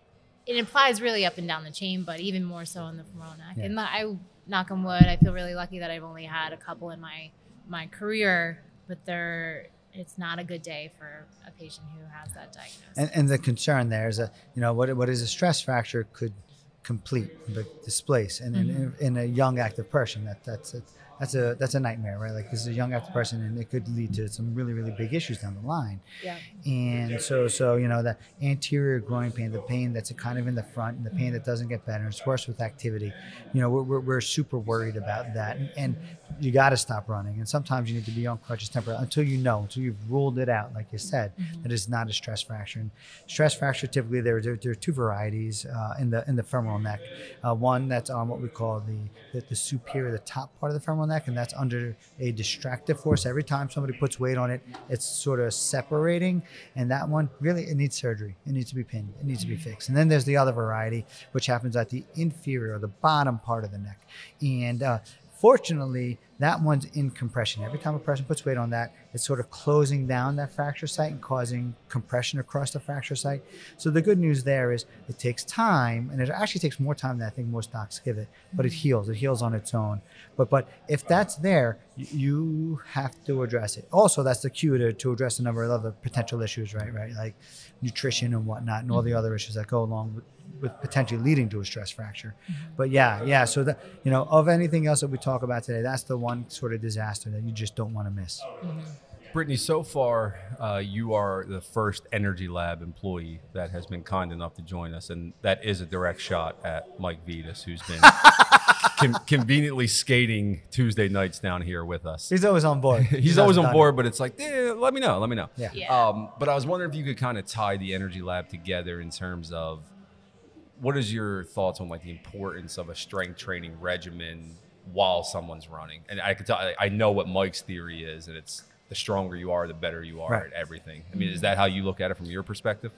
Speaker 3: it applies really up and down the chain, but even more so in the femoral neck.
Speaker 2: Yeah.
Speaker 3: And I knock on wood, I feel really lucky that I've only had a couple in my my career, but they're it's not a good day for a patient who has that diagnosis.
Speaker 2: And, and the concern there is a, you know, what, what is a stress fracture could complete, but displace. And in, in a young active person, that that's a, that's a that's a nightmare, right? Like this is a young active person, and it could lead to some really really big issues down the line.
Speaker 3: yeah.
Speaker 2: And so, so you know, the anterior groin pain, the pain that's kind of in the front, and the pain that doesn't get better, it's worse with activity. You know, we're, we're, we're super worried about that, and, and you got to stop running. And sometimes you need to be on crutches temporarily until you know, until you've ruled it out, like you said, that it's not a stress fracture. And stress fracture typically there there, there are two varieties uh, in the in the femoral neck. Uh, one that's on what we call the, the the superior, the top part of the femoral neck, and that's under a distractive force. Every time somebody puts weight on it, it's sort of separating. And that one really it needs surgery. It needs to be pinned. It needs to be fixed. And then there's the other variety, which happens at the inferior, the bottom part of the neck, and uh, Fortunately, that one's in compression. Every time a person puts weight on that, it's sort of closing down that fracture site and causing compression across the fracture site. So the good news there is it takes time, and it actually takes more time than I think most docs give it, but it mm-hmm. heals. It heals on its own. But but if that's there, you have to address it. Also, that's the cue to, to address a number of other potential issues, right? Right, like nutrition and whatnot, and all the mm-hmm. other issues that go along with, with potentially leading to a stress fracture. But yeah, yeah. So that you know, of anything else that we talk about today, that's the one sort of disaster that you just don't want to miss.
Speaker 1: Brittany, so far, uh, you are the first Energy Lab employee that has been kind enough to join us, and that is a direct shot at Mike Vitas, who's been con- conveniently skating Tuesday nights down here with us.
Speaker 2: He's always on board.
Speaker 1: He's always on board, but it's like, eh, let me know, let me know.
Speaker 2: Yeah.
Speaker 3: Yeah.
Speaker 1: Um, but I was wondering if you could kind of tie the Energy Lab together in terms of what is your thoughts on like the importance of a strength training regimen while someone's running? And I could tell, I- I know what Mike's theory is, and it's the stronger you are, the better you are
Speaker 2: Right.
Speaker 1: at everything. I mean, is that how you look at it from your perspective?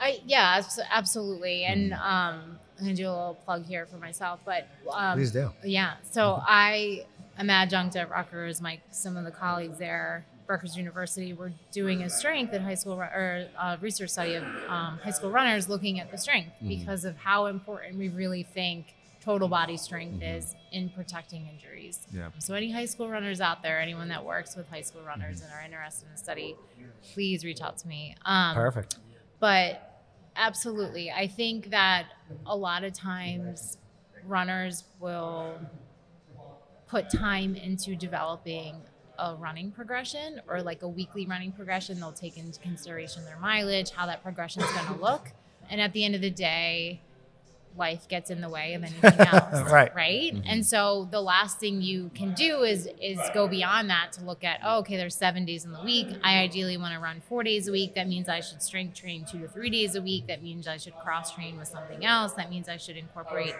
Speaker 3: I yeah, absolutely. And
Speaker 2: Mm-hmm.
Speaker 3: um, I'm gonna do a little plug here for myself, but um,
Speaker 2: Please do.
Speaker 3: Yeah. So I am adjunct at Rutgers. My some of the colleagues there, Rutgers University, were doing a strength at high school or a research study of um, high school runners looking at the strength because of how important we really think total body strength is in protecting injuries.
Speaker 1: Yeah.
Speaker 3: So any high school runners out there, anyone that works with high school runners and are interested in the study, please reach out to me. Um,
Speaker 2: Perfect.
Speaker 3: but absolutely i think that a lot of times runners will put time into developing a running progression or like a weekly running progression they'll take into consideration their mileage how that progression is going to look. And at the end of the day life gets in the way of anything else
Speaker 2: Right.
Speaker 3: right? Mm-hmm. And so the last thing you can do is is go beyond that to look at oh okay there's seven days in the week. I ideally want to run four days a week. That means i should strength train two to three days a week. That means i should cross train with something else. That means i should incorporate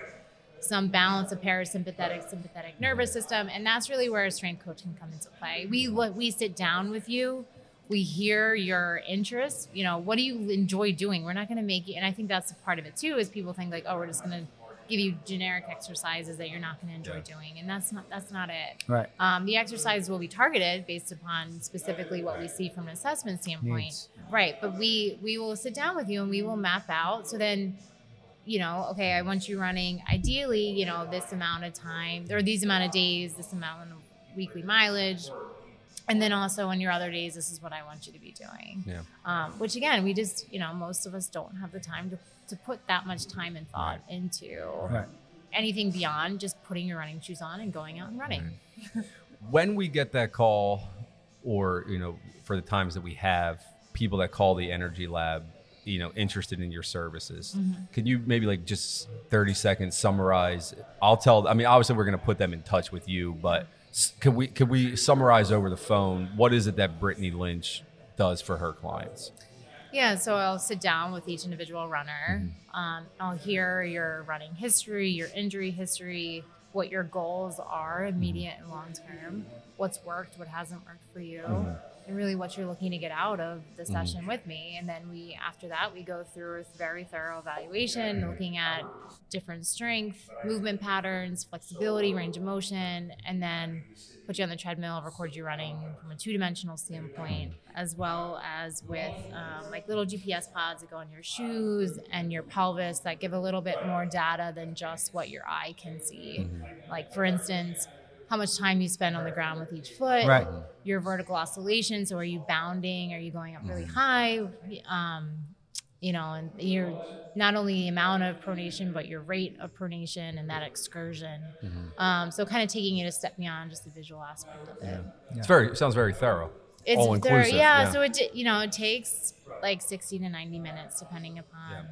Speaker 3: some balance of parasympathetic sympathetic nervous system and that's really where a strength coaching comes into play. We we sit down with you we hear your interests you know what do you enjoy doing? We're not going to make you and i think that's part of it too is people think like oh we're just going to give you generic exercises that you're not going to enjoy doing and that's not that's not it.
Speaker 2: Right.
Speaker 3: um, the exercises will be targeted based upon specifically what we see from an assessment standpoint.
Speaker 2: Needs.
Speaker 3: right but we we will sit down with you and we will map out so then you know okay i want you running ideally you know this amount of time or these amount of days this amount of weekly mileage. And then also on your other days this is what i want you to be doing.
Speaker 1: Yeah.
Speaker 3: um, which again we just you know most of us don't have the time to, to put that much time and thought into
Speaker 2: Right.
Speaker 3: anything beyond just putting your running shoes on and going out and running.
Speaker 1: When we get that call or you know for the times that we have people that call the energy lab you know interested in your services.
Speaker 3: Mm-hmm.
Speaker 1: can you maybe like just 30 seconds summarize? I'll tell i mean obviously we're going to put them in touch with you but can we can we summarize over the phone what is it that brittany lynch does for her clients?
Speaker 3: Yeah, so I'll sit down with each individual runner. Um, I'll hear your running history, your injury history, what your goals are, immediate and long term, what's worked, what hasn't worked for you, mm-hmm. and really what you're looking to get out of the mm-hmm. session with me. And then we, after that, we go through a very thorough evaluation, looking at different strength, movement patterns, flexibility, range of motion, and then put you on the treadmill, record you running from a two dimensional standpoint, as well as with um, like little GPS pods that go on your shoes and your pelvis that give a little bit more data than just what your eye can see. Mm-hmm. Like, for instance, how much time you spend on the ground with each foot,
Speaker 2: Right.
Speaker 3: your vertical oscillation. So, are you bounding? Are you going up really high? Um, you know, and your not only the amount of pronation, but your rate of pronation and that excursion. Um, so, kind of taking it a step beyond just the visual aspect of it.
Speaker 1: it's very it sounds very thorough
Speaker 3: It's
Speaker 1: all
Speaker 3: there,
Speaker 1: inclusive
Speaker 3: yeah, So it you know it takes like sixty to ninety minutes depending upon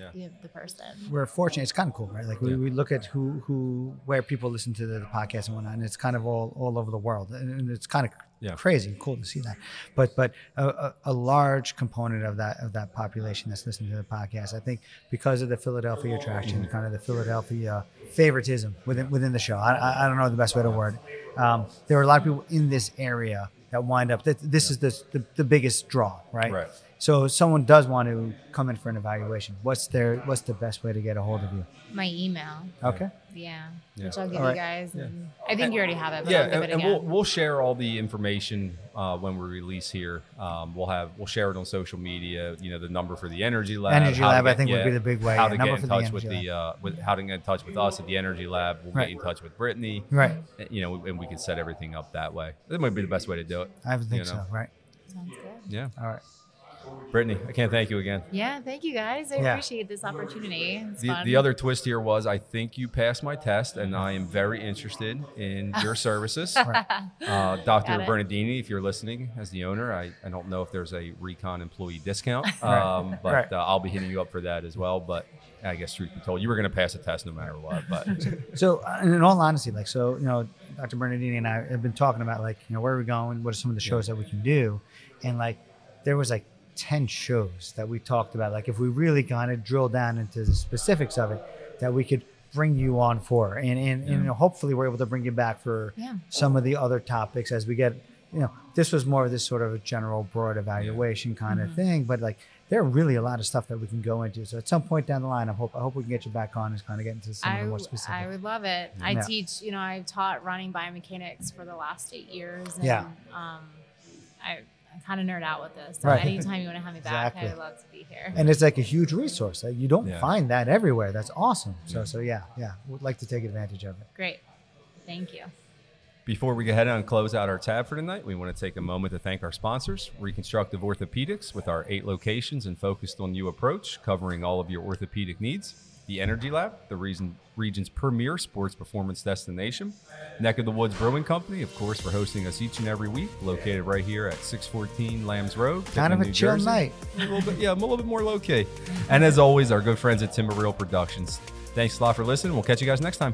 Speaker 1: Yeah.
Speaker 3: The, the person.
Speaker 2: we're fortunate. It's kind of cool, right? Like we, we look at who who where people listen to the, podcast and whatnot, and it's kind of all all over the world, and, and it's kind of
Speaker 1: Yeah.
Speaker 2: crazy, cool to see that. But but a, a, a large component of that of that population that's listening to the podcast, I think, because of the Philadelphia attraction, kind of the Philadelphia favoritism within within the show. I, I, I don't know the best way to word. it. Um, there are a lot of people in this area that wind up. That this is the, the the biggest draw, right?
Speaker 1: Right.
Speaker 2: So if someone does want to come in for an evaluation, what's their what's the best way to get a hold of you?
Speaker 3: My email,
Speaker 2: Okay.
Speaker 3: yeah,
Speaker 1: Yeah.
Speaker 3: which I'll give
Speaker 2: All
Speaker 3: you guys. And I think you already have it, but
Speaker 1: yeah,
Speaker 3: I'll give
Speaker 1: and,
Speaker 3: it
Speaker 1: and we'll we'll share all the information uh, when we release here. Um, we'll have we'll share it on social media. You know, the number for the Energy Lab.
Speaker 2: Energy
Speaker 1: how to
Speaker 2: Lab, I
Speaker 1: get-
Speaker 2: think, would be the big way,
Speaker 1: How to
Speaker 2: number
Speaker 1: get
Speaker 2: for
Speaker 1: in
Speaker 2: the
Speaker 1: touch with
Speaker 2: Energy
Speaker 1: the uh, with how to get in touch with us at the Energy Lab. We'll
Speaker 2: Right.
Speaker 1: get in touch with Brittany.
Speaker 2: Right.
Speaker 1: You know, and we can set everything up that way. That might be the best way to do it.
Speaker 2: I would think
Speaker 1: you know?
Speaker 2: so. Right.
Speaker 3: Sounds good.
Speaker 1: Yeah.
Speaker 2: All right.
Speaker 1: Brittany, I can't thank you again.
Speaker 3: Yeah, thank you guys. I
Speaker 2: Yeah.
Speaker 3: appreciate this opportunity.
Speaker 1: The, the other twist here was I think you passed my test, and I am very interested in your services. Uh, Dr.
Speaker 3: Got.
Speaker 1: Bernardini, if you're listening as the owner, I, I don't know if there's a Recon employee discount, um, but
Speaker 2: Right.
Speaker 1: uh, I'll be hitting you up for that as well. But I guess truth be told, you were going to pass a test no matter what. But
Speaker 2: So, uh, in all honesty, like, so, you know, Dr. Bernardini and I have been talking about, like, you know, where are we going? What are some of the shows that we can do? And, like, there was like 10 shows that we talked about. Like, if we really kind of drill down into the specifics of it, that we could bring you on for. And, and, and you know, hopefully we're able to bring you back for
Speaker 3: Yeah.
Speaker 2: some of the other topics as we get, you know, this was more of this sort of a general broad evaluation kind of thing. But, like, there are really a lot of stuff that we can go into. So at some point down the line, I hope I hope we can get you back on and kind of get into some of the more specific.
Speaker 3: I would love it. I
Speaker 2: Yeah.
Speaker 3: teach, you know, I've taught running biomechanics for the last eight years. And,
Speaker 2: Yeah.
Speaker 3: Um, I, I kind of nerd out with this. So
Speaker 2: Right.
Speaker 3: anytime you want to have me back, I would love to be here.
Speaker 2: and it's like a huge resource. Like, You don't
Speaker 1: Yeah.
Speaker 2: find that everywhere. That's awesome. So so yeah, yeah, would like to take advantage of it.
Speaker 3: Great. Thank you.
Speaker 1: Before we go ahead and close out our tab for tonight, we want to take a moment to thank our sponsors, Reconstructive Orthopedics, with our eight locations and focused on you approach, covering all of your orthopedic needs. The Energy Lab, the reason, region's premier sports performance destination. Neck of the Woods Brewing Company, of course, for hosting us each and every week, located right here at 614 Lambs Road.
Speaker 2: Kind of a
Speaker 1: New
Speaker 2: chill
Speaker 1: Jersey.
Speaker 2: night.
Speaker 1: A little bit, yeah, a little bit more low key. And as always, our good friends at Timber Real Productions. Thanks a lot for listening. We'll catch you guys next time.